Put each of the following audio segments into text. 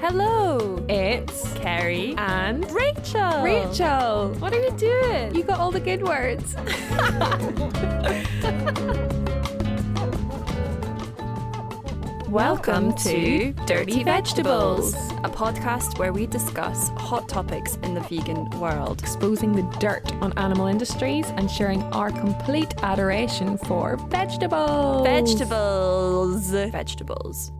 Hello, It's Kerry and Rachel. Rachel. what are you doing? You got all the good words. Welcome to Dirty Vegetables, a podcast where we discuss hot topics in the vegan world. Exposing the dirt on animal industries and sharing our complete adoration for vegetables. Vegetables. Vegetables.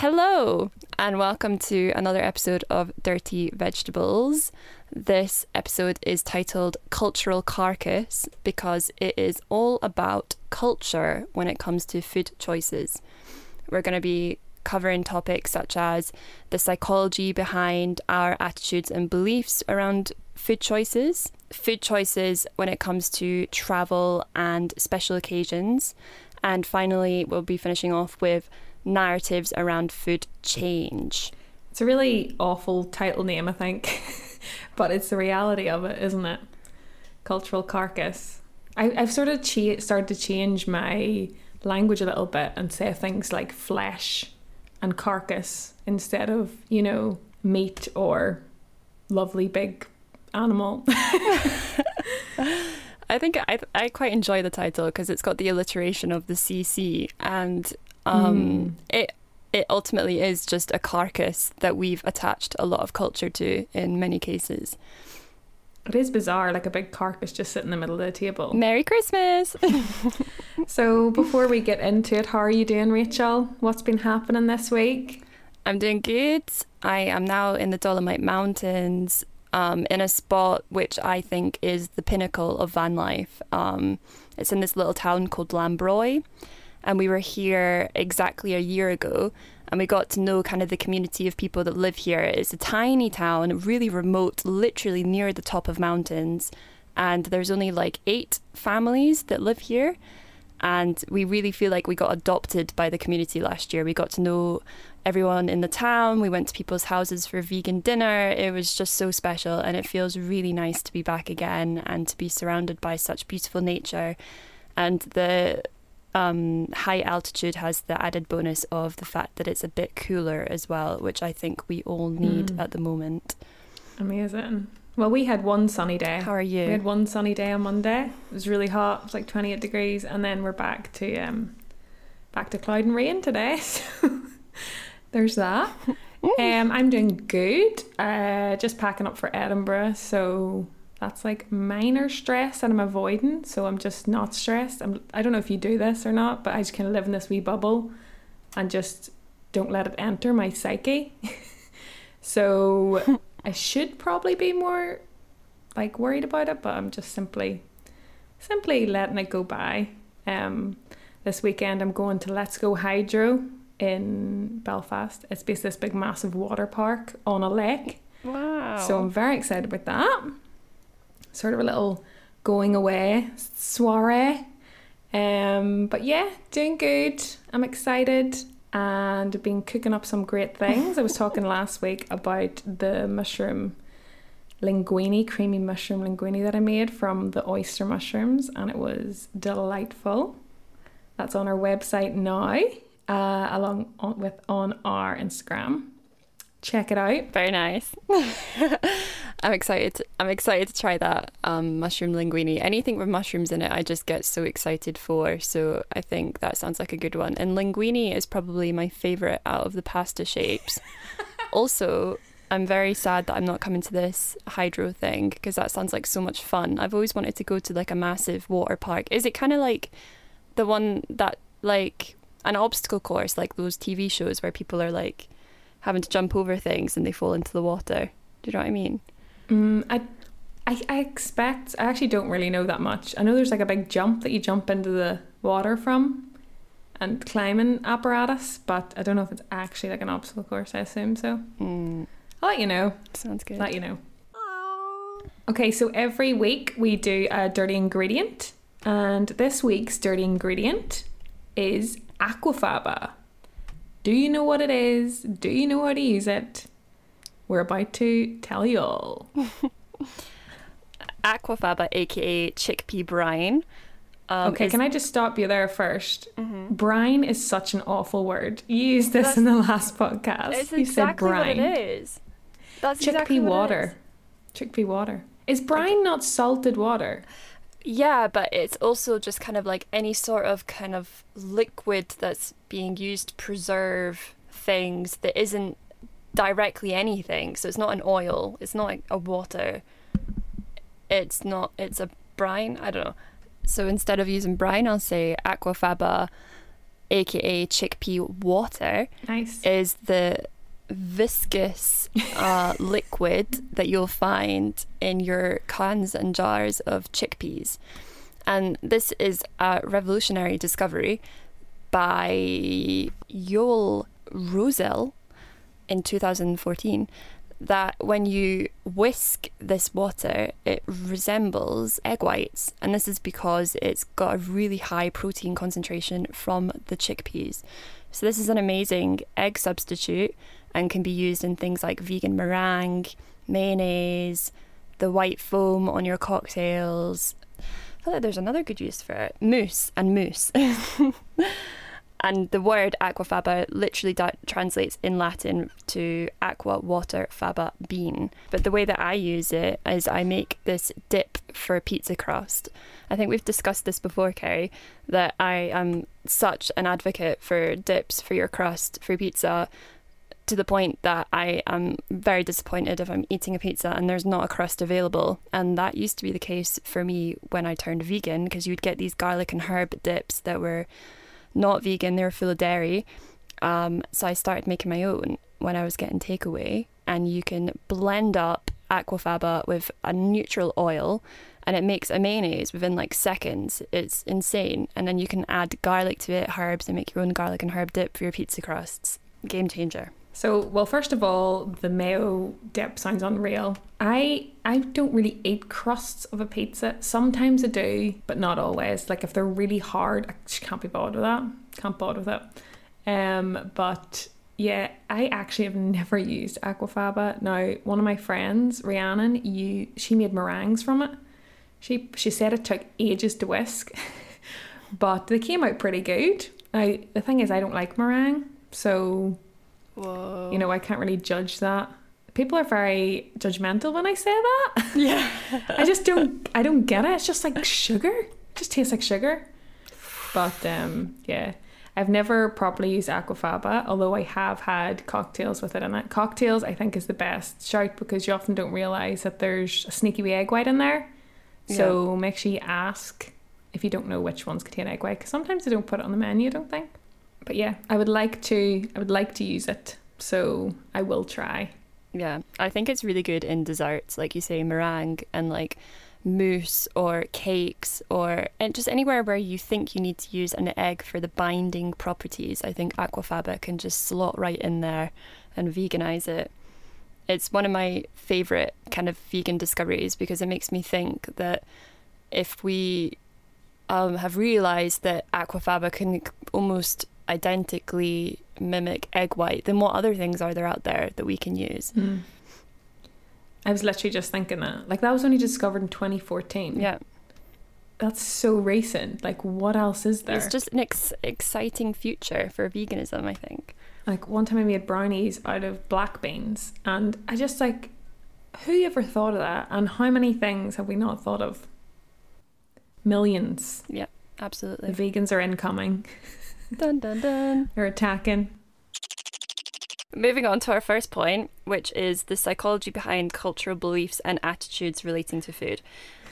Hello, and welcome to another episode of Dirty Vegetables. This episode is titled Cultural Carcass because it is all about culture when it comes to food choices. We're going to be covering topics such as the psychology behind our attitudes and beliefs around food choices, food choices when it comes to travel and special occasions, and finally, we'll be finishing off with narratives around food change. It's a really awful title name, I think, but it's the reality of it, isn't it? Cultural carcass. I, I've sort of cha- started to change my language a little bit and say things like flesh and carcass instead of, you know, meat or lovely big animal. I think I, I quite enjoy the title because it's got the alliteration of the CC and um, it it ultimately is just a carcass that we've attached a lot of culture to in many cases. It is bizarre, like a big carcass just sitting in the middle of the table. Merry Christmas! So before we get into it, how are you doing, Rachel? What's been happening this week? I'm doing good. I am now in the Dolomite Mountains, um, in a spot which I think is the pinnacle of van life. Um, it's in this little town called Lambroy, and we were here exactly a year ago, and we got to know kind of the community of people that live here. It's a tiny town, really remote, literally near the top of mountains, and there's only like eight families that live here and we really feel like we got adopted by the community last year. We got to know everyone in the town. We went to people's houses for vegan dinner. It was just so special, and it feels really nice to be back again and to be surrounded by such beautiful nature. And the um, high altitude has the added bonus of the fact that it's a bit cooler as well, which I think we all need Mm. at the moment. Amazing. Well, we had one sunny day. How are you? We had one sunny day on Monday. It was really hot. It was like 28 degrees, and then we're back to um, back to cloud and rain today. So there's that. Um, I'm doing good. Uh, just packing up for Edinburgh, so that's like minor stress that I'm avoiding. So I'm just not stressed. I'm. I don't know if you do this or not, but I just kind of live in this wee bubble, and just don't let it enter my psyche. so I should probably be more like worried about it, but I'm just simply simply letting it go by. Um, this weekend I'm going to Let's Go Hydro in Belfast. It's basically this big massive water park on a lake. Wow. So I'm very excited about that. Sort of a little going away soiree. Um, but yeah, doing good. I'm excited and been cooking up some great things. I was talking last week about the mushroom linguine, creamy mushroom linguine that I made from the oyster mushrooms, and it was delightful. That's on our website now, uh, along on, with on our Instagram. Check it out. Very nice. I'm excited. I'm excited to try that um, mushroom linguine. Anything with mushrooms in it, I just get so excited for. So I think that sounds like a good one. And linguine is probably my favorite out of the pasta shapes. also, I'm very sad that I'm not coming to this hydro thing because that sounds like so much fun. I've always wanted to go to like a massive water park. Is it kind of like the one that like an obstacle course, like those TV shows where people are like having to jump over things and they fall into the water. Do you know what I mean? Mm, I, I, I expect. I actually don't really know that much. I know there's like a big jump that you jump into the water from, and climbing apparatus, but I don't know if it's actually like an obstacle course. I assume so. Mm, I'll let you know. sounds good. Let you know. Okay, so every week we do a dirty ingredient, and this week's dirty ingredient is aquafaba. Do you know what it is? Do you know how to use it? We're about to tell you all. Aquafaba, aka chickpea brine. Um, okay, is- can I just stop you there 1st Mhm. Brine is such an awful word. You used this That's- in the last podcast. It's you exactly said brine. what it is. That's Chickpea exactly water. Chickpea water. Is brine not salted water? Yeah, but it's also just kind of like any sort of kind of liquid that's being used to preserve things that isn't directly anything. So it's not an oil, it's not like a water. It's not it's a brine, I don't know. So instead of using brine, I'll say aquafaba aka chickpea water Nice. is the viscous uh, liquid that you'll find in your cans and jars of chickpeas. And this is a revolutionary discovery by Joel Roessel in 2014 that when you whisk this water, it resembles egg whites. And this is because it's got a really high protein concentration from the chickpeas. So, this is an amazing egg substitute and can be used in things like vegan meringue, mayonnaise, the white foam on your cocktails. I feel like there's another good use for it mousse and mousse. and the word aquafaba literally da- translates in Latin to aqua, water, faba, bean. But the way that I use it is I make this dip for pizza crust. I think we've discussed this before, Kerry, that I am such an advocate for dips for your crust for pizza to the point that I am very disappointed if I'm eating a pizza and there's not a crust available. And that used to be the case for me when I turned vegan because you'd get these garlic and herb dips that were not vegan, they were full of dairy. Um, so I started making my own when I was getting takeaway. And you can blend up aquafaba with a neutral oil and it makes a mayonnaise within like seconds. It's insane. And then you can add garlic to it, herbs, and make your own garlic and herb dip for your pizza crusts. Game changer. So, well, first of all, the mayo dip sounds unreal. I I don't really eat crusts of a pizza. Sometimes I do, but not always. Like if they're really hard, I just can't be bothered with that. Can't bother with it. Um, but yeah, I actually have never used aquafaba. Now, one of my friends, Rhiannon, you she made meringues from it. She she said it took ages to whisk, but they came out pretty good. Now, the thing is, I don't like meringue, so Whoa. you know, I can't really judge that. People are very judgmental when I say that. yeah. I just don't I don't get it. It's just like sugar. It just tastes like sugar. But um yeah. I've never properly used aquafaba, although I have had cocktails with it in it. Cocktails I think is the best shout because you often don't realise that there's a sneaky wee egg white in there. So make sure you ask if you don't know which ones contain egg white, because sometimes they don't put it on the menu, I don't think. But yeah, I would like to I would like to use it. So I will try. Yeah, I think it's really good in desserts, like you say, meringue and like mousse or cakes or and just anywhere where you think you need to use an egg for the binding properties. I think aquafaba can just slot right in there and veganize it. It's one of my favorite kind of vegan discoveries because it makes me think that if we um, have realized that aquafaba can almost identically mimic egg white, then what other things are there out there that we can use? Hmm. I was literally just thinking that. Like that was only discovered in 2014. Yeah, That's so recent. Like what else is there? it's just an ex- exciting future for veganism, I think. like one time I made brownies out of black beans and I just like who ever thought of that and how many things have we not thought of? Millions. Yeah, Absolutely. vegans are incoming. dun dun dun. They're attacking. Moving on to our first point, which is the psychology behind cultural beliefs and attitudes relating to food.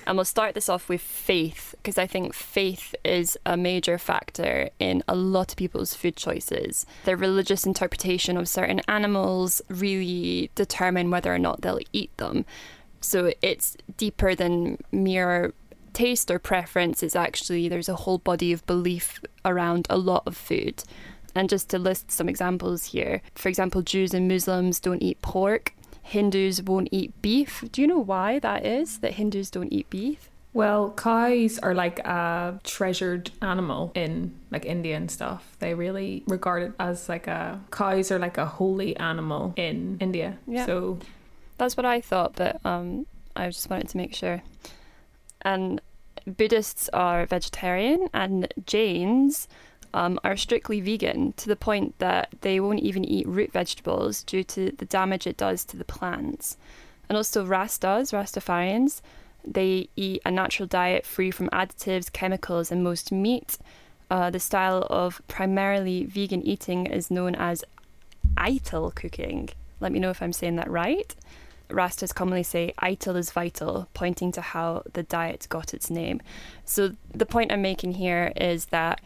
And we'll start this off with faith, because I think faith is a major factor in a lot of people's food choices. Their religious interpretation of certain animals really determine whether or not they'll eat them. So it's deeper than mere taste or preference. It's actually, there's a whole body of belief around a lot of food. And just to list some examples here, for example, Jews and Muslims don't eat pork. Hindus won't eat beef. Do you know why that is? That Hindus don't eat beef? Well, cows are like a treasured animal in like India and stuff. They really regard it as like a cows are like a holy animal in India. Yeah. So That's what I thought, but um, I just wanted to make sure. And Buddhists are vegetarian, and Jains um, are strictly vegan to the point that they won't even eat root vegetables due to the damage it does to the plants. And also, Rastas, Rastafarians, they eat a natural diet free from additives, chemicals, and most meat. Uh, the style of primarily vegan eating is known as Ital cooking. Let me know if I'm saying that right. Rastas commonly say Ital is vital, pointing to how the diet got its name. So the point I'm making here is that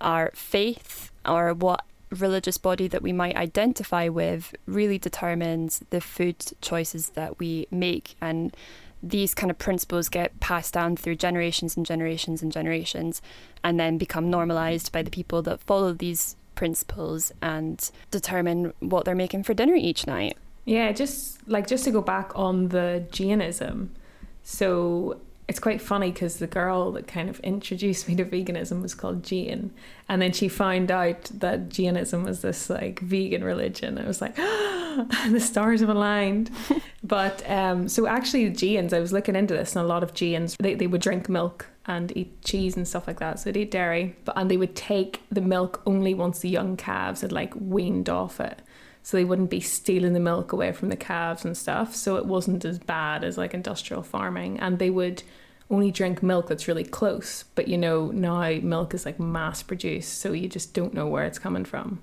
our faith or what religious body that we might identify with really determines the food choices that we make and these kind of principles get passed down through generations and generations and generations and then become normalized by the people that follow these principles and determine what they're making for dinner each night. Yeah, just like just to go back on the Jainism. So it's quite funny because the girl that kind of introduced me to veganism was called Jane, and then she found out that Jainism was this like vegan religion. I was like, the stars have aligned. but um, so actually, the Jains, I was looking into this, and a lot of Jains they they would drink milk and eat cheese and stuff like that. So they'd eat dairy, but and they would take the milk only once the young calves had like weaned off it so they wouldn't be stealing the milk away from the calves and stuff. So it wasn't as bad as like industrial farming, and they would only drink milk that's really close. But you know, now milk is like mass produced, so you just don't know where it's coming from.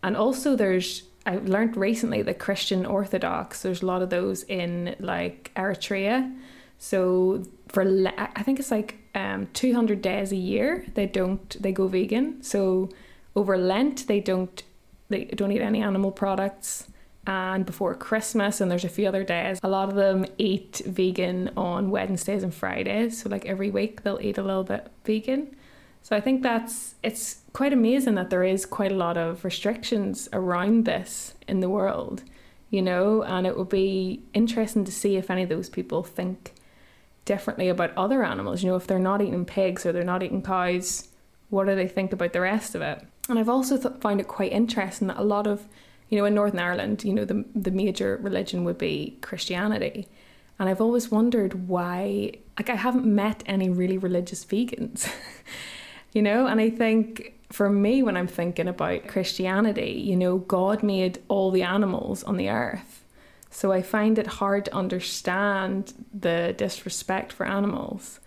And also, there's I learned recently that Christian Orthodox, there's a lot of those in like Eritrea. So for I think it's like um, 200 days a year they don't they go vegan. So over Lent they don't they don't eat any animal products. And before Christmas, and there's a few other days, a lot of them eat vegan on Wednesdays and Fridays. So, like every week, they'll eat a little bit vegan. So, I think that's it's quite amazing that there is quite a lot of restrictions around this in the world, you know, and it would be interesting to see if any of those people think differently about other animals. You know, if they're not eating pigs or they're not eating cows, what do they think about the rest of it? And I've also th- found it quite interesting that a lot of, you know, in Northern Ireland, you know, the, the major religion would be Christianity. And I've always wondered why, like, I haven't met any really religious vegans, you know? And I think for me, when I'm thinking about Christianity, you know, God made all the animals on the earth. So I find it hard to understand the disrespect for animals.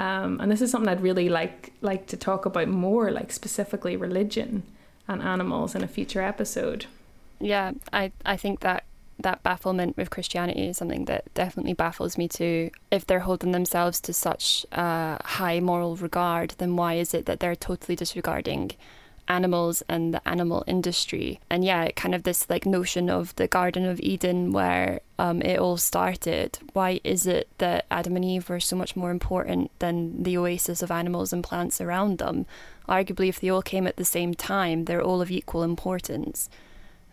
Um, and this is something I'd really like like to talk about more, like specifically religion and animals in a future episode. Yeah, I, I think that that bafflement with Christianity is something that definitely baffles me too. If they're holding themselves to such uh, high moral regard, then why is it that they're totally disregarding animals and the animal industry. And yeah, kind of this like notion of the Garden of Eden where um, it all started. Why is it that Adam and Eve were so much more important than the oasis of animals and plants around them? Arguably, if they all came at the same time, they're all of equal importance.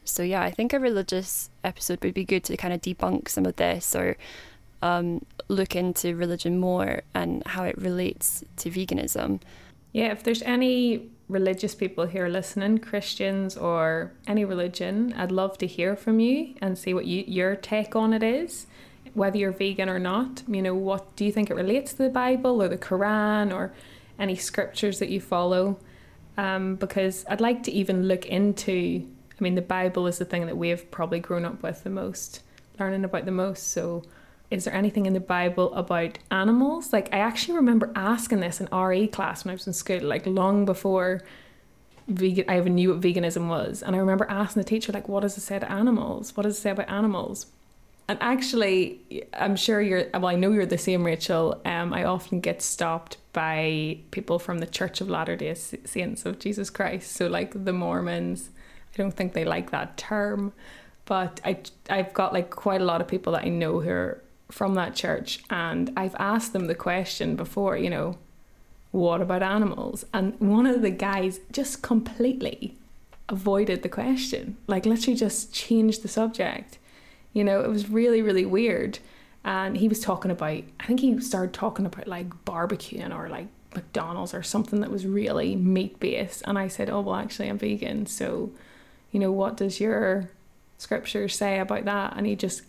So yeah, I think a religious episode would be good to kind of debunk some of this or um, look into religion more and how it relates to veganism. Yeah, if there's any religious people here listening, Christians or any religion, I'd love to hear from you and see what you, your take on it is, whether you're vegan or not. You know, what do you think it relates to the Bible or the Quran or any scriptures that you follow? Um, because I'd like to even look into, I mean, the Bible is the thing that we've probably grown up with the most, learning about the most. So, is there anything in the Bible about animals? Like, I actually remember asking this in RE class when I was in school, like long before vegan, I even knew what veganism was. And I remember asking the teacher, like, what does it say to animals? What does it say about animals? And actually, I'm sure you're, well, I know you're the same, Rachel. Um, I often get stopped by people from the Church of Latter day Saints of Jesus Christ. So, like the Mormons, I don't think they like that term. But I, I've got like quite a lot of people that I know who are from that church and I've asked them the question before, you know, what about animals? And one of the guys just completely avoided the question, like literally just changed the subject. You know, it was really, really weird. And he was talking about, I think he started talking about like barbecuing or like McDonald's or something that was really meat based. And I said, Oh, well, actually, I'm vegan. So, you know, what does your scripture say about that? And he just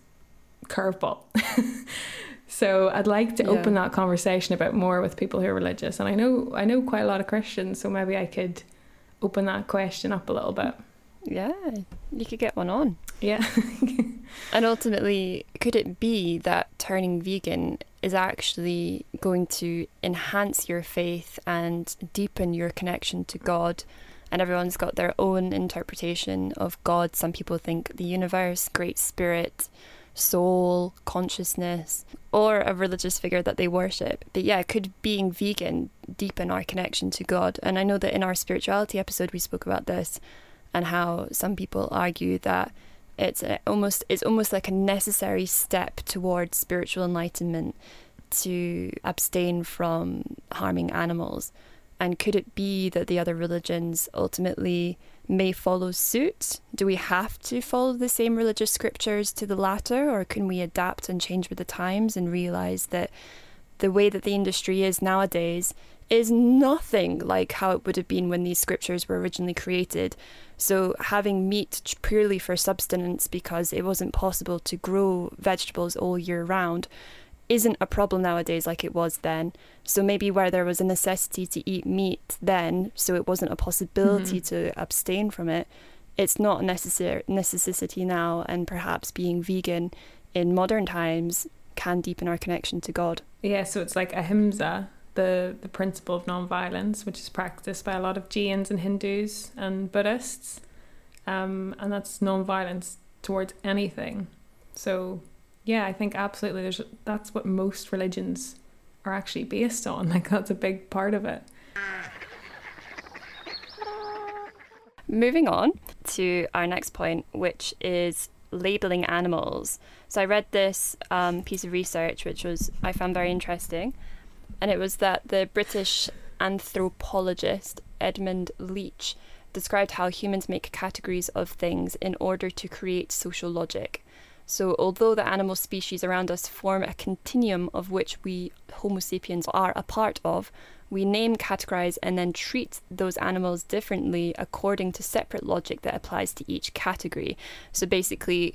curveball. so I'd like to yeah. open that conversation about more with people who are religious. And I know I know quite a lot of Christians, so maybe I could open that question up a little bit. Yeah, you could get one on. Yeah. And ultimately, could it be that turning vegan is actually going to enhance your faith and deepen your connection to God? And everyone's got their own interpretation of God. Some people think the universe, great spirit, soul, consciousness, or a religious figure that they worship. But yeah, could being vegan deepen our connection to God? And I know that in our spirituality episode, we spoke about this and how some people argue that it's almost it's almost like a necessary step towards spiritual enlightenment to abstain from harming animals. And could it be that the other religions ultimately may follow suit? Do we have to follow the same religious scriptures to the latter, or can we adapt and change with the times and realize that the way that the industry is nowadays is nothing like how it would have been when these scriptures were originally created? So, having meat purely for subsistence because it wasn't possible to grow vegetables all year round isn't a problem nowadays like it was then. So maybe where there was a necessity to eat meat then, so it wasn't a possibility Mm-hmm. to abstain from it, it's not a necessary necessity now. And perhaps being vegan in modern times can deepen our connection to God. Yeah, so it's like ahimsa, the the principle of non-violence, which is practiced by a lot of Jains and Hindus and Buddhists, um, and that's non-violence towards anything. So, yeah, I think absolutely. There's that's what most religions are actually based on. Like that's a big part of it. Moving on to our next point, which is labeling animals. So I read this um, piece of research, which was I found very interesting, and it was that the British anthropologist Edmund Leach described how humans make categories of things in order to create social logic. So, although the animal species around us form a continuum of which we Homo sapiens are a part of, we name, categorize, and then treat those animals differently according to separate logic that applies to each category. So, basically,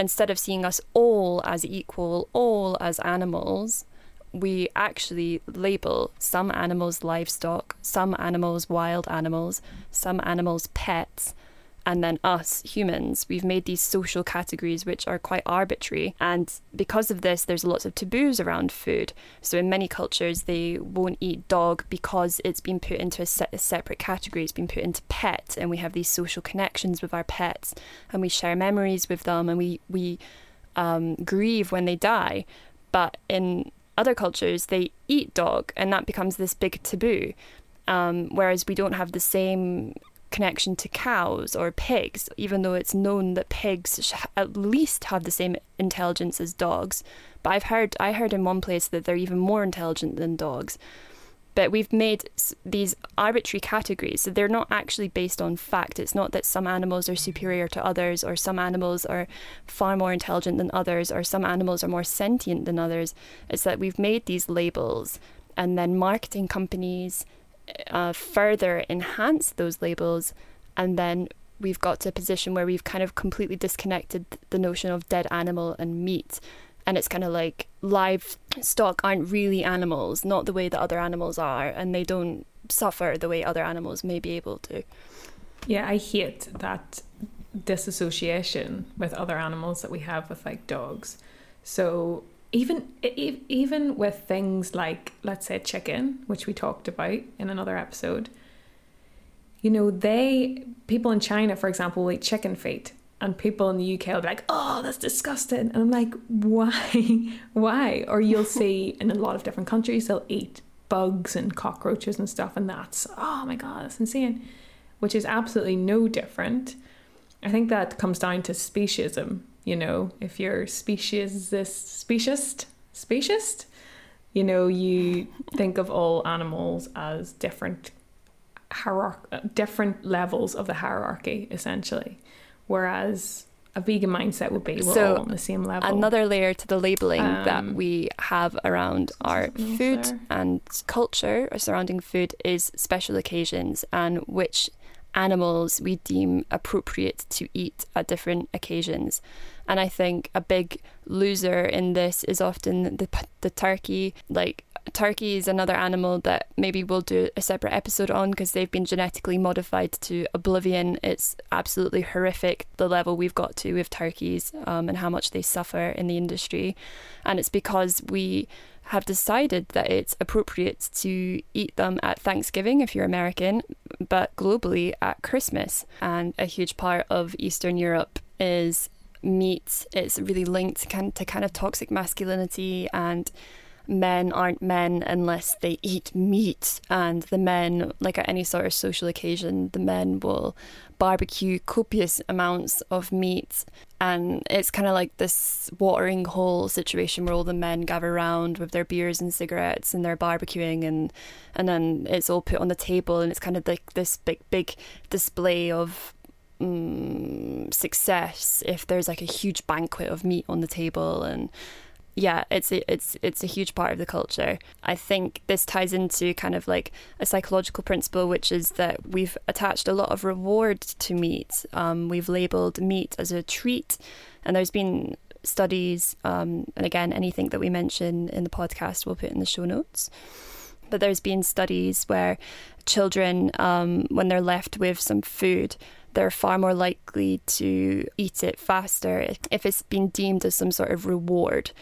instead of seeing us all as equal, all as animals, we actually label some animals livestock, some animals wild animals, some animals pets, and then us humans. We've made these social categories which are quite arbitrary, and because of this, there's lots of taboos around food. So, in many cultures, they won't eat dog because it's been put into a, se- a separate category, it's been put into pet, and we have these social connections with our pets, and we share memories with them, and we, we um, grieve when they die. But in other cultures, they eat dog, and that becomes this big taboo. Um, whereas we don't have the same connection to cows or pigs, even though it's known that pigs at least have the same intelligence as dogs. But I've heard I heard in one place that they're even more intelligent than dogs. But we've made these arbitrary categories, so they're not actually based on fact. It's not that some animals are superior to others, or some animals are far more intelligent than others, or some animals are more sentient than others. It's that we've made these labels, and then marketing companies uh, further enhance those labels, and then we've got to a position where we've kind of completely disconnected the notion of dead animal and meat. And it's kind of like livestock aren't really animals, not the way that other animals are, and they don't suffer the way other animals may be able to. Yeah, I hate that disassociation with other animals that we have with like dogs. So even even with things like let's say chicken, which we talked about in another episode, you know, they people in China, for example, will eat chicken feet. And people in the UK will be like, oh, that's disgusting. And I'm like, why? why? Or you'll see in a lot of different countries, they'll eat bugs and cockroaches and stuff. And that's, oh my God, that's insane. Which is absolutely no different. I think that comes down to speciesism. You know, if you're speciesist, speciesist, speciesist, you know, you think of all animals as different hierarch- different levels of the hierarchy, essentially. Whereas a vegan mindset would be we're So, all on the same level. Another layer to the labeling that Um, we have around our food there. and culture or surrounding food is special occasions and which animals we deem appropriate to eat at different occasions. And I think a big loser in this is often the the turkey. Like turkey is another animal that maybe we'll do a separate episode on because they've been genetically modified to oblivion. It's absolutely horrific the level we've got to with turkeys um, and how much they suffer in the industry. And it's because we have decided that it's appropriate to eat them at Thanksgiving if you're American, but globally at Christmas. And a huge part of Eastern Europe is meat. It's really linked to kind of toxic masculinity and men aren't men unless they eat meat. And the men, like at any sort of social occasion, the men will barbecue copious amounts of meat. And it's kind of like this watering hole situation where all the men gather around with their beers and cigarettes and they're barbecuing and and then it's all put on the table and it's kind of like this big big display of um, success if there's like a huge banquet of meat on the table and yeah, it's a, it's it's a huge part of the culture. I think this ties into kind of like a psychological principle, which is that we've attached a lot of reward to meat. Um, we've labeled meat as a treat, and there's been studies, um, and again, anything that we mention in the podcast, we'll put in the show notes. But there's been studies where children, um, when they're left with some food, they're far more likely to eat it faster if it's been deemed as some sort of reward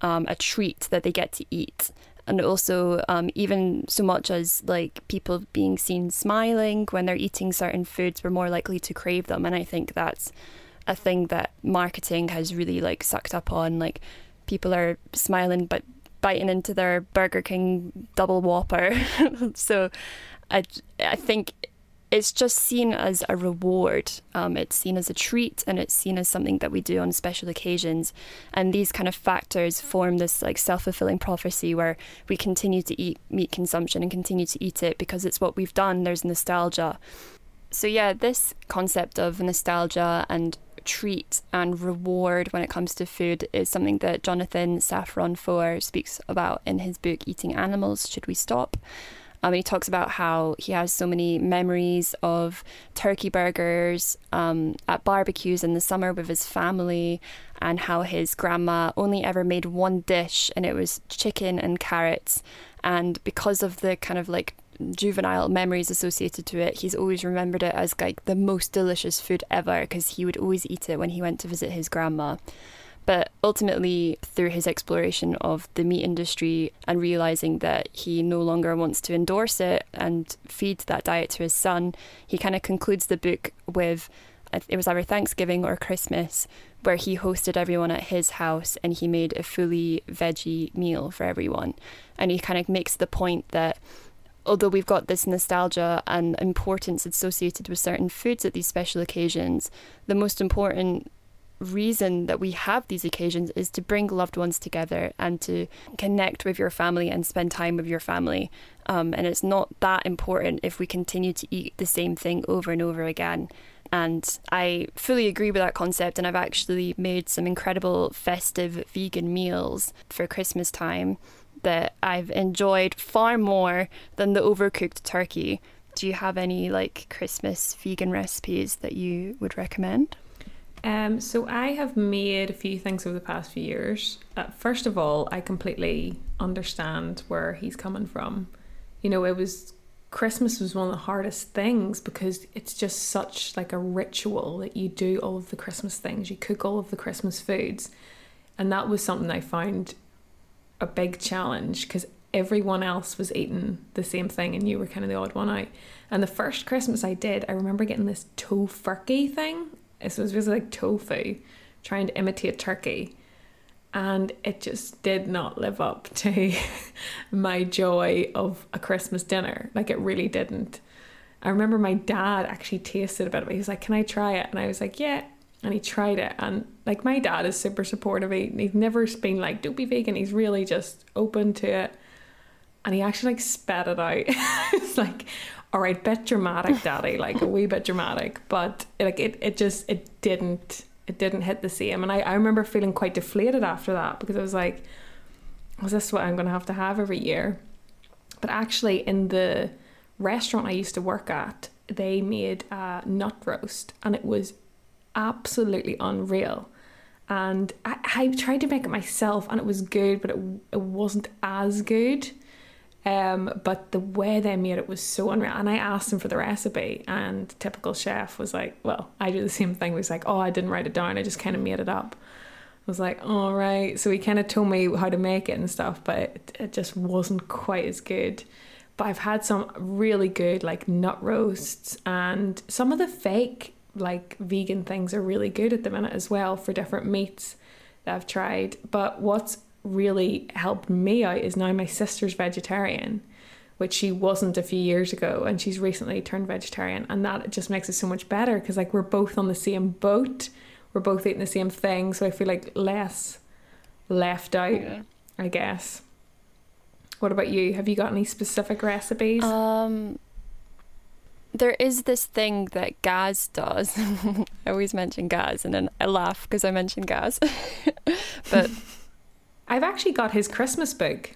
um, a treat that they get to eat. And also, um, even so much as like people being seen smiling when they're eating certain foods, we're more likely to crave them. And I think that's a thing that marketing has really like sucked up on. Like people are smiling but biting into their Burger King double whopper. so I, I think it's just seen as a reward. Um, it's seen as a treat, and it's seen as something that we do on special occasions. And these kind of factors form this like self fulfilling prophecy where we continue to eat meat consumption and continue to eat it because it's what we've done. There's nostalgia. So yeah, this concept of nostalgia and treat and reward when it comes to food is something that Jonathan Safran Foer speaks about in his book Eating Animals Should We Stop? Um, he talks about how he has so many memories of turkey burgers um, at barbecues in the summer with his family, and how his grandma only ever made one dish, and it was chicken and carrots. And because of the kind of like juvenile memories associated to it, he's always remembered it as like the most delicious food ever because he would always eat it when he went to visit his grandma. But ultimately, through his exploration of the meat industry and realizing that he no longer wants to endorse it and feed that diet to his son, he kind of concludes the book with it was either Thanksgiving or Christmas, where he hosted everyone at his house and he made a fully veggie meal for everyone. And he kind of makes the point that although we've got this nostalgia and importance associated with certain foods at these special occasions, the most important reason that we have these occasions is to bring loved ones together and to connect with your family and spend time with your family. Um, and it's not that important if we continue to eat the same thing over and over again. And I fully agree with that concept. And I've actually made some incredible festive vegan meals for Christmas time that I've enjoyed far more than the overcooked turkey. Do you have any like Christmas vegan recipes that you would recommend? Um, so I have made a few things over the past few years. Uh, first of all, I completely understand where he's coming from. You know, it was Christmas was one of the hardest things because it's just such like a ritual that you do all of the Christmas things. You cook all of the Christmas foods, and that was something I found a big challenge because everyone else was eating the same thing and you were kind of the odd one out. And the first Christmas I did, I remember getting this tofurkey thing it was basically like tofu, trying to imitate turkey. And it just did not live up to my joy of a Christmas dinner. Like it really didn't. I remember my dad actually tasted a bit of it. He was like, Can I try it? And I was like, Yeah. And he tried it. And like my dad is super supportive. He, he's never been like, Don't be vegan. He's really just open to it. And he actually like spat it out. it's like, all right, bit dramatic, daddy, like a wee bit dramatic, but like it, it just it didn't it didn't hit the same. And I, I remember feeling quite deflated after that because I was like, was this what I'm gonna have to have every year? But actually in the restaurant I used to work at, they made a nut roast and it was absolutely unreal. and I, I tried to make it myself, and it was good, but it it wasn't as good. Um, but the way they made it was so unreal. And I asked him for the recipe, and typical chef was like, "Well, I do the same thing." He was like, "Oh, I didn't write it down. I just kind of made it up." I was like, "All right." So he kind of told me how to make it and stuff, but it, it just wasn't quite as good. But I've had some really good like nut roasts, and some of the fake like vegan things are really good at the minute as well for different meats that I've tried. But what's really helped me out is now my sister's vegetarian, which she wasn't a few years ago, and she's recently turned vegetarian, and that just makes it so much better because like we're both on the same boat, we're both eating the same thing, so I feel like less left out, yeah. I guess. What about you? Have you got any specific recipes? Um, there is this thing that Gaz does. I always mention Gaz, and then I laugh because I mention Gaz, but I've actually got his Christmas book,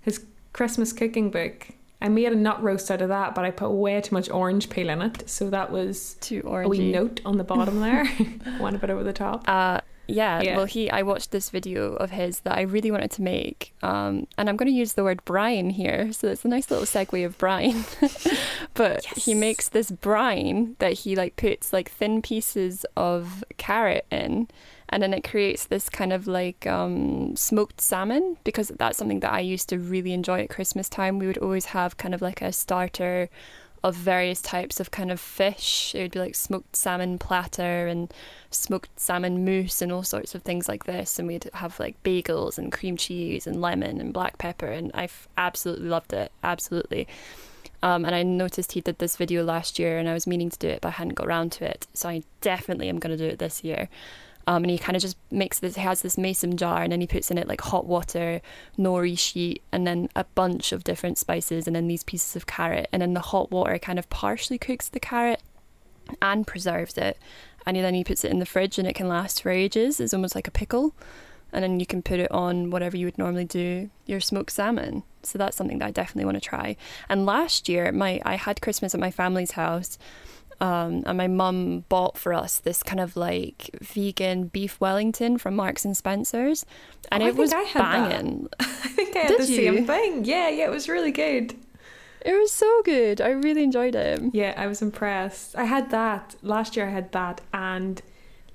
his Christmas cooking book. I made a nut roast out of that, but I put way too much orange peel in it, so that was too orangey. a wee note on the bottom there. one a bit over the top. Uh, yeah, yeah, well, he I watched this video of his that I really wanted to make, um, and I'm going to use the word brine here, so it's a nice little segue of brine. but yes. he makes this brine that he like puts like thin pieces of carrot in, and then it creates this kind of like um, smoked salmon because that's something that I used to really enjoy at Christmas time. We would always have kind of like a starter of various types of kind of fish. It would be like smoked salmon platter and smoked salmon mousse and all sorts of things like this. And we'd have like bagels and cream cheese and lemon and black pepper. And I've absolutely loved it. Absolutely. Um, and I noticed he did this video last year and I was meaning to do it, but I hadn't got around to it. So I definitely am going to do it this year. Um, and he kind of just makes this, he has this mason jar and then he puts in it like hot water, nori sheet, and then a bunch of different spices, and then these pieces of carrot. And then the hot water kind of partially cooks the carrot and preserves it. And then he puts it in the fridge and it can last for ages. It's almost like a pickle. And then you can put it on whatever you would normally do your smoked salmon. So that's something that I definitely want to try. And last year, my I had Christmas at my family's house um, and my mum bought for us this kind of like vegan beef Wellington from Marks and Spencers, and oh, it was banging. I think I had Did the you? same thing. Yeah, yeah, it was really good. It was so good. I really enjoyed it. Yeah, I was impressed. I had that last year. I had that and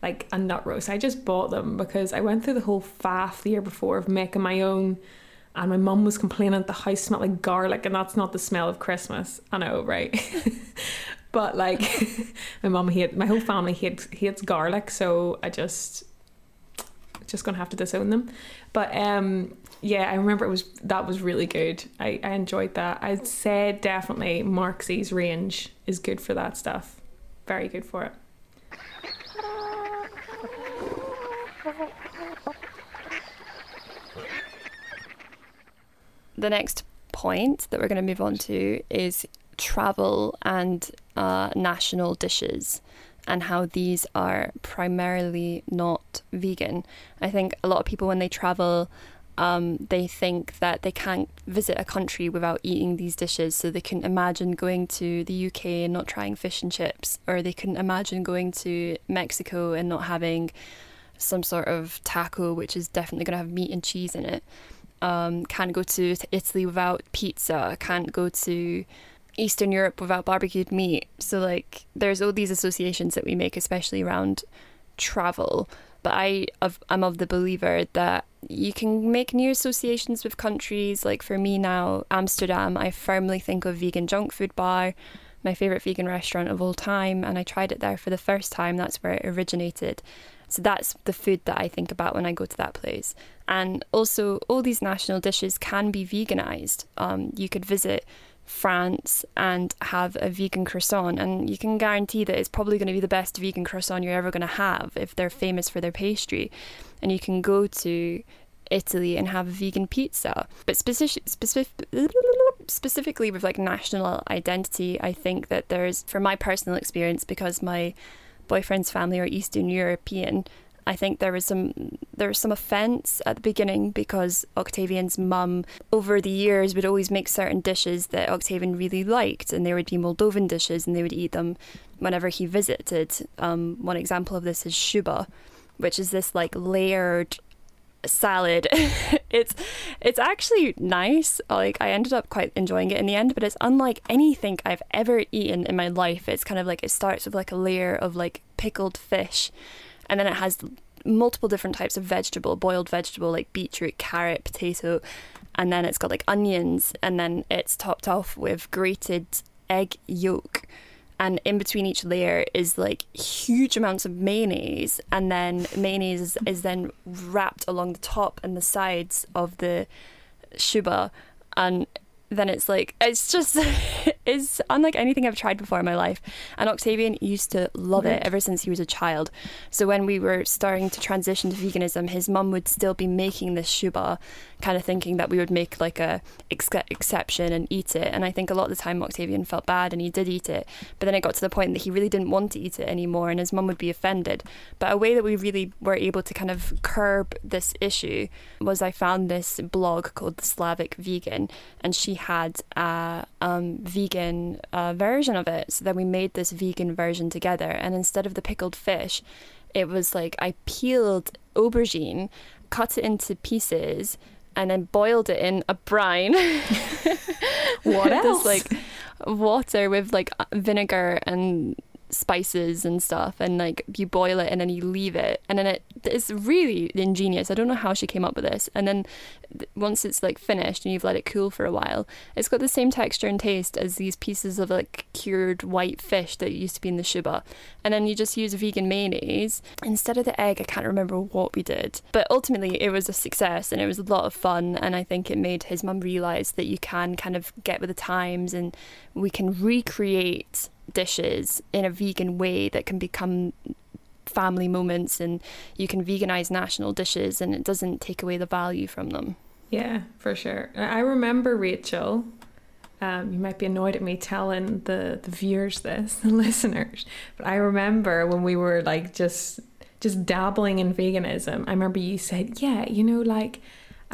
like a nut roast. I just bought them because I went through the whole faff the year before of making my own. And my mum was complaining that the house smelled like garlic, and that's not the smell of Christmas. I know, right? But like my mom hate my whole family hates hates garlic, so I just just gonna have to disown them. But um yeah, I remember it was that was really good. I, I enjoyed that. I'd say definitely Marksy's range is good for that stuff. Very good for it. The next point that we're going to move on to is travel and uh, national dishes and how these are primarily not vegan. I think a lot of people, when they travel, um, they think that they can't visit a country without eating these dishes. So they can imagine going to the UK and not trying fish and chips, or they can imagine going to Mexico and not having some sort of taco, which is definitely going to have meat and cheese in it. Um, can't go to Italy without pizza. Can't go to Eastern Europe without barbecued meat. So like there's all these associations that we make, especially around travel. But I I'm of the believer that you can make new associations with countries. Like for me now, Amsterdam, I firmly think of vegan junk food bar, my favorite vegan restaurant of all time, and I tried it there for the first time. That's where it originated. So that's the food that I think about when I go to that place. And also, all these national dishes can be veganized. Um, you could visit France and have a vegan croissant, and you can guarantee that it's probably going to be the best vegan croissant you're ever going to have if they're famous for their pastry. And you can go to Italy and have a vegan pizza. But specific, specific, specifically with like national identity, I think that there's, from my personal experience, because my boyfriend's family are Eastern European, I think there was some there was some offence at the beginning because Octavian's mum over the years would always make certain dishes that Octavian really liked and they would be Moldovan dishes and they would eat them whenever he visited. Um, one example of this is shuba, which is this like layered salad. it's it's actually nice. Like I ended up quite enjoying it in the end, but it's unlike anything I've ever eaten in my life. It's kind of like it starts with like a layer of like pickled fish and then it has multiple different types of vegetable, boiled vegetable like beetroot, carrot, potato, and then it's got like onions and then it's topped off with grated egg yolk. And in between each layer is like huge amounts of mayonnaise and then mayonnaise is, then wrapped along the top and the sides of the shuba and then it's like it's just it's unlike anything I've tried before in my life. And Octavian used to love it mm-hmm. ever since he was a child. So when we were starting to transition to veganism, his mum would still be making this shuba, kind of thinking that we would make like a ex- exception and eat it. And I think a lot of the time Octavian felt bad and he did eat it, but then it got to the point that he really didn't want to eat it anymore, and his mum would be offended. But a way that we really were able to kind of curb this issue was I found this blog called the Slavic Vegan, and she had a um, vegan uh, version of it. So then we made this vegan version together. And instead of the pickled fish, it was like I peeled aubergine, cut it into pieces, and then boiled it in a brine. what else? this like water with like vinegar and spices and stuff and like you boil it and then you leave it and then it it's really ingenious. I don't know how she came up with this. And then once it's like finished and you've let it cool for a while it's got the same texture and taste as these pieces of like cured white fish that used to be in the shuba and then you just use a vegan mayonnaise. Instead of the egg i can't remember what we did but ultimately it was a success and it was a lot of fun and i think it made his mum realize that you can kind of get with the times and we can recreate dishes in a vegan way that can become family moments and you can veganize national dishes and it doesn't take away the value from them. Yeah, for sure. I remember Rachel. Um, you might be annoyed at me telling the, the viewers this, the listeners, but I remember when we were like just just dabbling in veganism. I remember you said, "Yeah, you know, like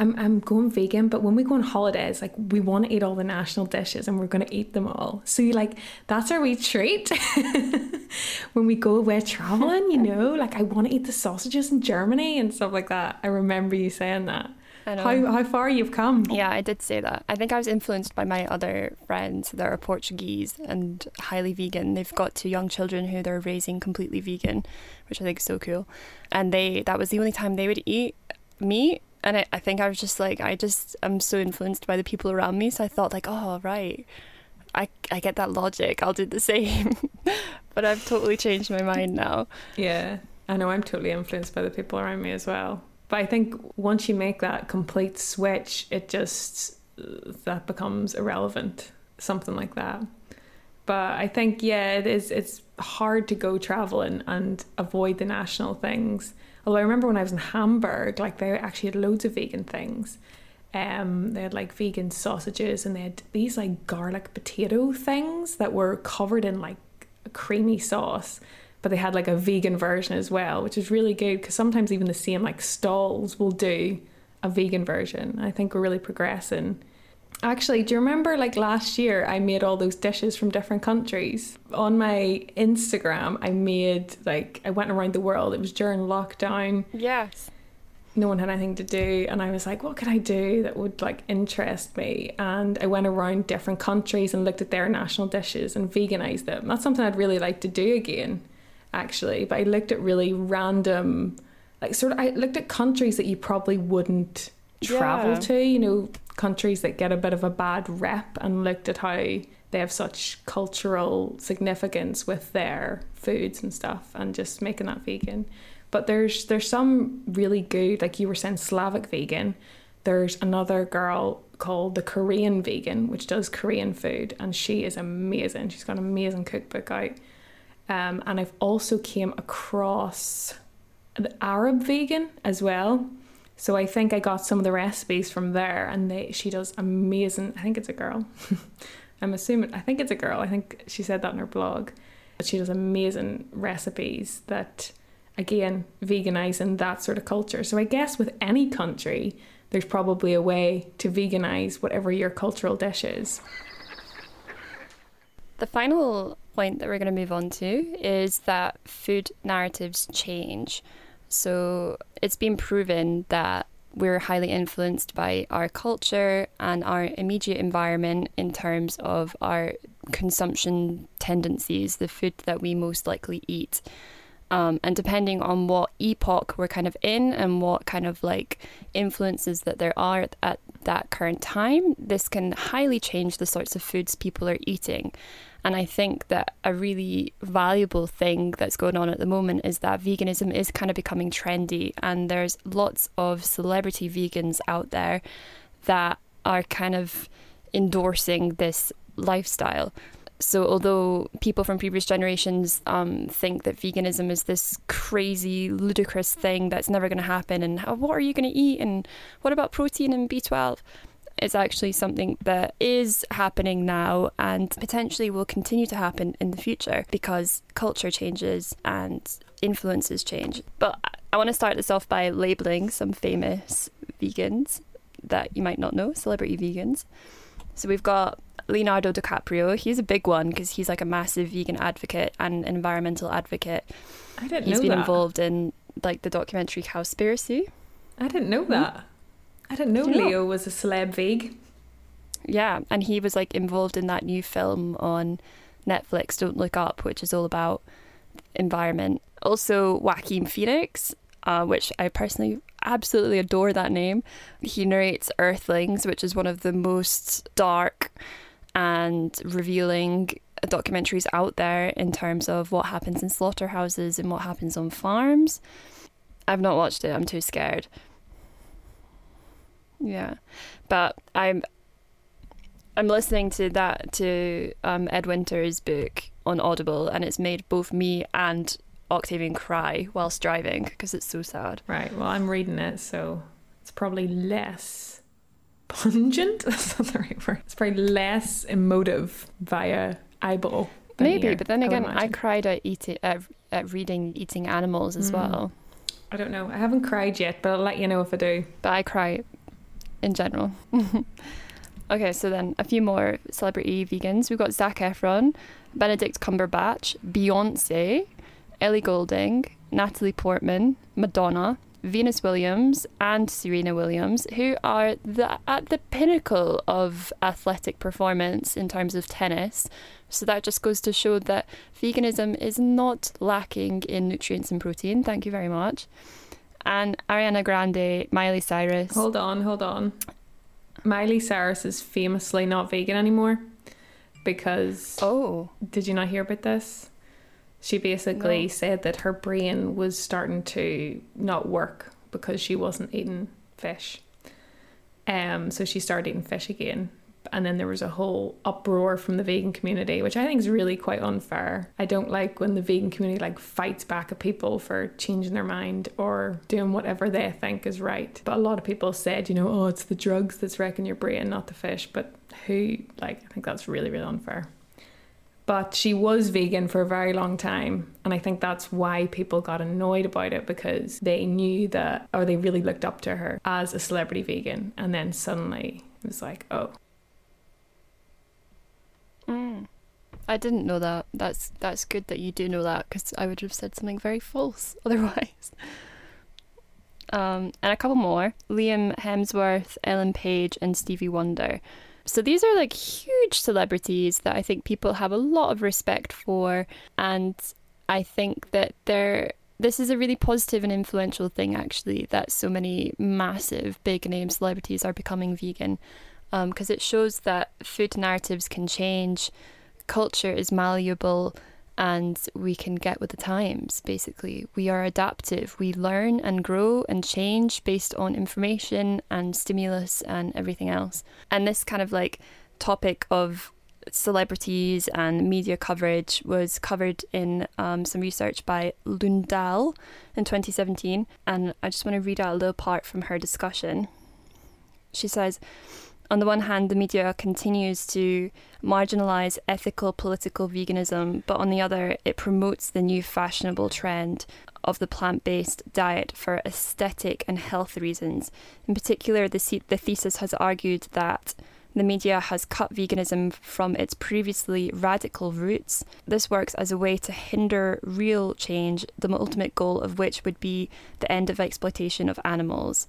I'm I'm going vegan, but when we go on holidays, like we want to eat all the national dishes and we're going to eat them all. So like that's our wee treat when we go away traveling. You know, like I want to eat the sausages in Germany and stuff like that. I remember you saying that. How how far you've come? Yeah, I did say that. I think I was influenced by my other friends that are Portuguese and highly vegan. They've got two young children who they're raising completely vegan, which I think is so cool. And they that was the only time they would eat meat and I, I think I was just like I just I'm so influenced by the people around me so I thought like oh right. I, I get that logic. I'll do the same. But I've totally changed my mind now. Yeah. I know I'm totally influenced by the people around me as well. But I think once you make that complete switch it just that becomes irrelevant. Something like that. But I think yeah it is it's hard to go traveling and avoid the national things Although I remember when I was in Hamburg, like they actually had loads of vegan things. Um, they had like vegan sausages and they had these like garlic potato things that were covered in like a creamy sauce, but they had like a vegan version as well, which is really good because sometimes even the same like stalls will do a vegan version. I think we're really progressing Actually, do you remember like last year I made all those dishes from different countries? On my Instagram, I made like I went around the world. It was during lockdown. Yes. No one had anything to do and I was like, what could I do that would like interest me? And I went around different countries and looked at their national dishes and veganized them. That's something I'd really like to do again, actually. But I looked at really random like sort of I looked at countries that you probably wouldn't travel yeah. to, you know, countries that get a bit of a bad rep and looked at how they have such cultural significance with their foods and stuff and just making that vegan. But there's there's some really good, like you were saying, Slavic vegan. There's another girl called the Korean vegan, which does Korean food, and she is amazing. She's got an amazing cookbook out. Um, and I've also came across the Arab vegan as well. So I think I got some of the recipes from there, and they she does amazing. I think it's a girl. I'm assuming. I think it's a girl. I think she said that in her blog. But she does amazing recipes that, again, veganizing that sort of culture. So I guess with any country, there's probably a way to veganize whatever your cultural dish is. The final point that we're going to move on to is that food narratives change. So it's been proven that we're highly influenced by our culture and our immediate environment in terms of our consumption tendencies, the food that we most likely eat. Um, and depending on what epoch we're kind of in and what kind of like influences that there are at that current time, this can highly change the sorts of foods people are eating. And I think that a really valuable thing that's going on at the moment is that veganism is kind of becoming trendy, and there's lots of celebrity vegans out there that are kind of endorsing this lifestyle. So, although people from previous generations um, think that veganism is this crazy, ludicrous thing that's never going to happen, and how, what are you going to eat, and what about protein and B12? It's actually something that is happening now and potentially will continue to happen in the future because culture changes and influences change. But I want to start this off by labeling some famous vegans that you might not know, celebrity vegans. So we've got Leonardo DiCaprio. He's a big one because he's like a massive vegan advocate and environmental advocate. I didn't He's know He's been that. involved in like the documentary Cowspiracy. I didn't know that. I didn't know Did you not? Leo was a celeb veg. Yeah, and he was like involved in that new film on Netflix, Don't Look Up, which is all about environment. Also, Joaquin Phoenix, uh, which I personally absolutely adore that name. He narrates Earthlings, which is one of the most dark and revealing documentaries out there in terms of what happens in slaughterhouses and what happens on farms. I've not watched it, I'm too scared. Yeah. But I'm I'm listening to that to um, Ed Winter's book on Audible, and it's made both me and Octavian cry whilst driving because it's so sad. Right. Well, I'm reading it, so it's probably less pungent. That's not the right word. It's probably less emotive via eyeball. Maybe, ear, but then again, I imagine. cried at eating at, at reading Eating Animals as Mm. well. I don't know. I haven't cried yet, but I'll let you know if I do. But I cry in general. okay, so then a few more celebrity vegans. We've got Zac Efron, Benedict Cumberbatch, Beyonce, Ellie Goulding, Natalie Portman, Madonna, Venus Williams, and Serena Williams, who are the, at the pinnacle of athletic performance in terms of tennis. So that just goes to show that veganism is not lacking in nutrients and protein. Thank you very much. And Ariana Grande, Miley Cyrus. Hold on, hold on. Miley Cyrus is famously not vegan anymore because Oh, did you not hear about this? She basically No. said that her brain was starting to not work because she wasn't eating fish. Um, so she started eating fish again. And then there was a whole uproar from the vegan community, which I think is really quite unfair. I don't like when the vegan community like fights back at people for changing their mind or doing whatever they think is right. But a lot of people said, you know, oh, it's the drugs that's wrecking your brain, not the fish. But who, like, I think that's really, really unfair but she was vegan for a very long time and i think that's why people got annoyed about it because they knew that or they really looked up to her as a celebrity vegan and then suddenly it was like oh mm. I didn't know that. That's that's good that you do know that because I would have said something very false otherwise. Um, and a couple more: Liam Hemsworth, Ellen Page, and Stevie Wonder. So these are like huge celebrities that I think people have a lot of respect for, and I think that they're. This is a really positive and influential thing, actually, that so many massive, big name celebrities are becoming vegan, because it shows that food narratives can change, culture is malleable, and we can get with the times, basically. We are adaptive. We learn and grow and change based on information and stimulus and everything else. And this kind of like topic of celebrities and media coverage was covered in um, some research by Lundahl in 2017. And I just want to read out a little part from her discussion. She says, on the one hand, the media continues to marginalize ethical political veganism, but on the other, it promotes the new fashionable trend of the plant based diet for aesthetic and health reasons. In particular, the, the thesis has argued that The media has cut veganism from its previously radical roots. This works as a way to hinder real change, the ultimate goal of which would be the end of exploitation of animals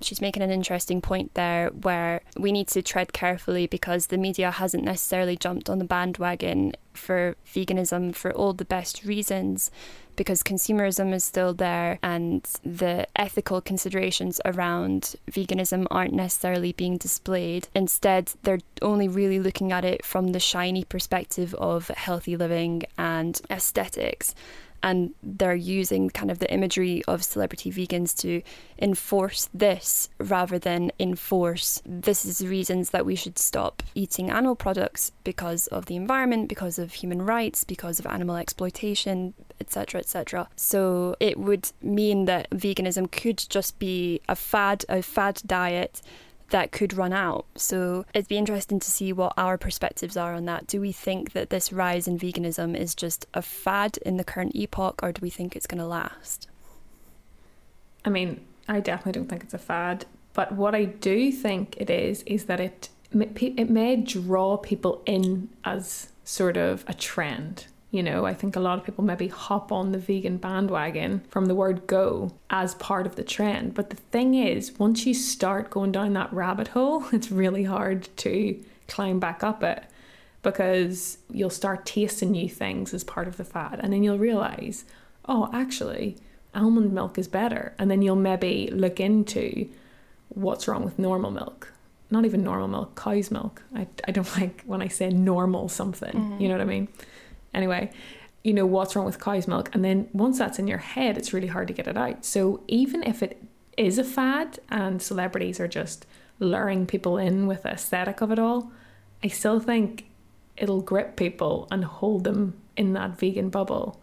she's making an interesting point there where we need to tread carefully because the media hasn't necessarily jumped on the bandwagon for veganism for all the best reasons because consumerism is still there and the ethical considerations around veganism aren't necessarily being displayed. Instead, they're only really looking at it from the shiny perspective of healthy living and aesthetics and they're using kind of the imagery of celebrity vegans to enforce this rather than enforce this is reasons that we should stop eating animal products because of the environment because of human rights because of animal exploitation etc etc so it would mean that veganism could just be a fad a fad diet that could run out. So it'd be interesting to see what our perspectives are on that. Do we think that this rise in veganism is just a fad in the current epoch, or do we think it's going to last? I mean, I definitely don't think it's a fad, but what I do think it is is that it it may draw people in as sort of a trend you know, I think a lot of people maybe hop on the vegan bandwagon from the word go as part of the trend. But the thing is, once you start going down that rabbit hole, it's really hard to climb back up it because you'll start tasting new things as part of the fad. And then you'll realize, oh, actually, almond milk is better. And then you'll maybe look into what's wrong with normal milk. Not even normal milk, cow's milk. I, I don't like when I say normal something. Mm-hmm. You know what I mean? Anyway, you know what's wrong with cow's milk, and then once that's in your head, it's really hard to get it out. So even if it is a fad and celebrities are just luring people in with the aesthetic of it all, I still think it'll grip people and hold them in that vegan bubble.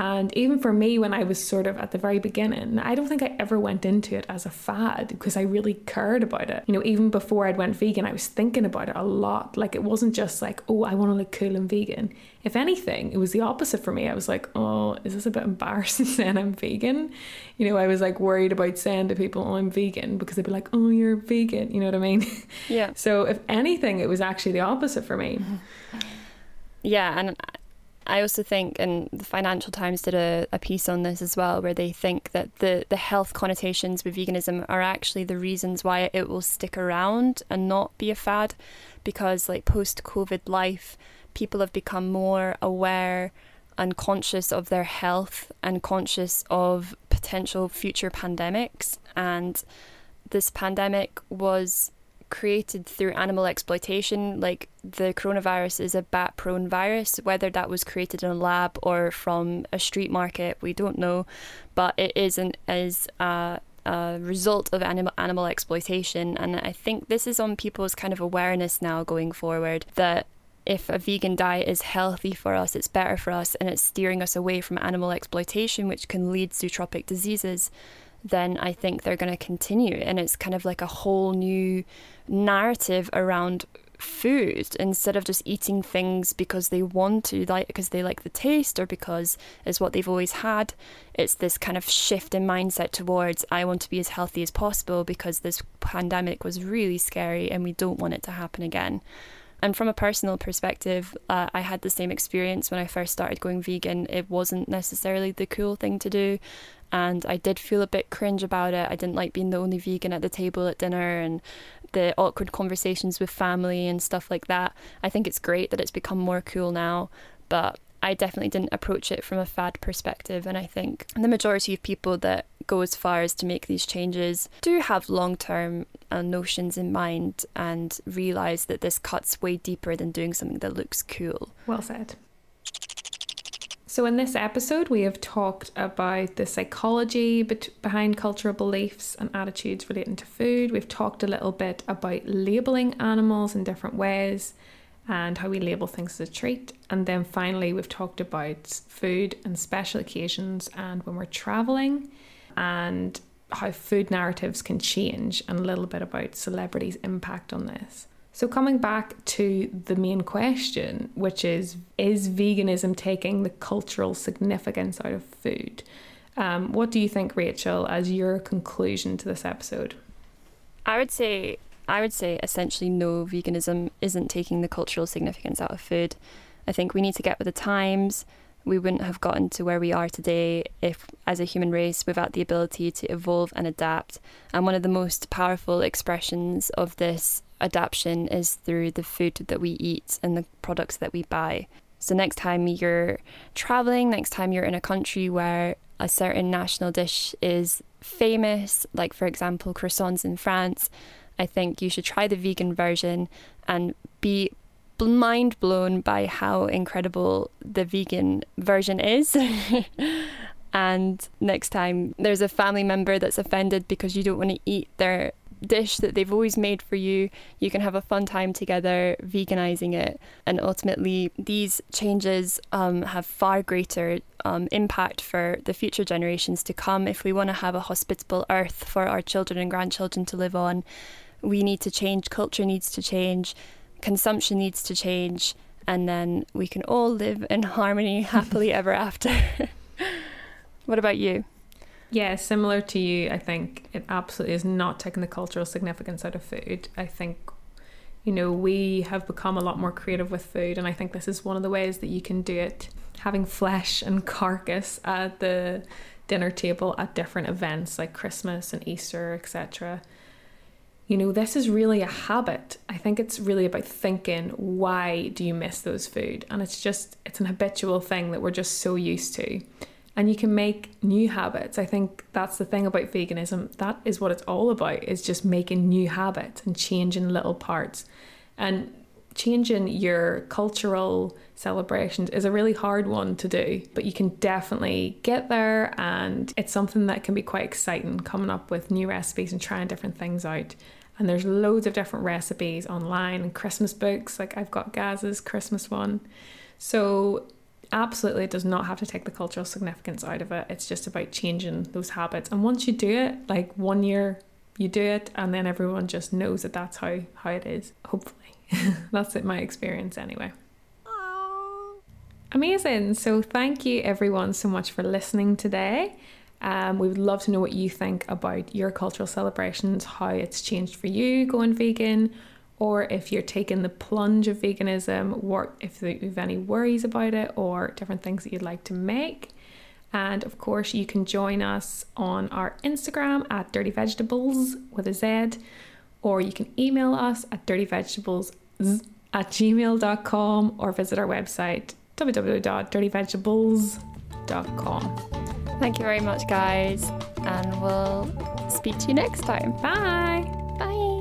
And even for me, when I was sort of at the very beginning, I don't think I ever went into it as a fad because I really cared about it. You know, even before I'd went vegan, I was thinking about it a lot. Like it wasn't just like, oh, I want to look cool and vegan. If anything, it was the opposite for me. I was like, oh, is this a bit embarrassing saying I'm vegan? You know, I was like worried about saying to people, oh, I'm vegan because they'd be like, oh, you're vegan. You know what I mean? Yeah. so if anything, it was actually the opposite for me. Yeah, and I also think, and the Financial Times did a, a piece on this as well, where they think that the, the health connotations with veganism are actually the reasons why it will stick around and not be a fad. Because, like, post COVID life, people have become more aware and conscious of their health and conscious of potential future pandemics. And this pandemic was created through animal exploitation. Like the coronavirus is a bat prone virus, whether that was created in a lab or from a street market, we don't know. But it is an is a, a result of animal animal exploitation, and I think this is on people's kind of awareness now going forward that if a vegan diet is healthy for us, it's better for us, and it's steering us away from animal exploitation, which can lead to tropic diseases then I think they're going to continue. And it's kind of like a whole new narrative around food instead of just eating things because they want to like because they like the taste or because it's what they've always had it's this kind of shift in mindset towards i want to be as healthy as possible because this pandemic was really scary and we don't want it to happen again and from a personal perspective, uh, I had the same experience when I first started going vegan. It wasn't necessarily the cool thing to do and I did feel a bit cringe about it. I didn't like being the only vegan at the table at dinner and the awkward conversations with family and stuff like that. I think it's great that it's become more cool now, but I definitely didn't approach it from a fad perspective. And I think the majority of people that go as far as to make these changes do have long term uh, notions in mind and realize that this cuts way deeper than doing something that looks cool. Well said. So, in this episode, we have talked about the psychology behind cultural beliefs and attitudes relating to food. We've talked a little bit about labeling animals in different ways and how we label things as a treat. And then finally, we've talked about food and special occasions and when we're traveling and how food narratives can change and a little bit about celebrities' impact on this. So, coming back to the main question, which is Is veganism taking the cultural significance out of food? Um, what do you think, Rachel, as your conclusion to this episode? I would say I would say essentially no, veganism isn't taking the cultural significance out of food. I think we need to get with the times. We wouldn't have gotten to where we are today if, as a human race, without the ability to evolve and adapt. And one of the most powerful expressions of this adaptation is through the food that we eat and the products that we buy. So, next time you're traveling, next time you're in a country where a certain national dish is famous, like for example, croissants in France, I think you should try the vegan version and be mind blown by how incredible the vegan version is. and next time there's a family member that's offended because you don't want to eat their dish that they've always made for you. You can have a fun time together veganizing it. And ultimately, these changes um, have far greater um, impact for the future generations to come. If we want to have a hospitable earth for our children and grandchildren to live on, we need to change. Culture needs to change. Consumption needs to change. And then we can all live in harmony happily ever after. what about you? Yeah, similar to you, I think it absolutely is not taking the cultural significance out of food. I think, you know, we have become a lot more creative with food, and I think this is one of the ways that you can do it. Having flesh and carcass at the dinner table at different events like Christmas and Easter, etc. You know, this is really a habit. I think it's really about thinking, why do you miss those food? And it's just, it's an habitual thing that we're just so used to and you can make new habits. I think that's the thing about veganism. That is what it's all about is just making new habits and changing little parts. And changing your cultural celebrations is a really hard one to do, but you can definitely get there and it's something that can be quite exciting coming up with new recipes and trying different things out. And there's loads of different recipes online and Christmas books, like I've got Gaz's Christmas one. So absolutely it does not have to take the cultural significance out of it. It's just about changing those habits. And once you do it, like one year you do it and then everyone just knows that that's how how it is. Hopefully. that's it my experience anyway. Amazing. So thank you everyone so much for listening today. Um, we would love to know what you think about your cultural celebrations, how it's changed for you going vegan, or if you're taking the plunge of veganism, or if you have any worries about it, or different things that you'd like to make. And of course, you can join us on our Instagram at Dirty Vegetables with a Z, or you can email us at dirtyvegetables at gmail.com or visit our website www.dirtyvegetables.com. Thank you very much, guys, and we'll speak to you next time. Bye. Bye.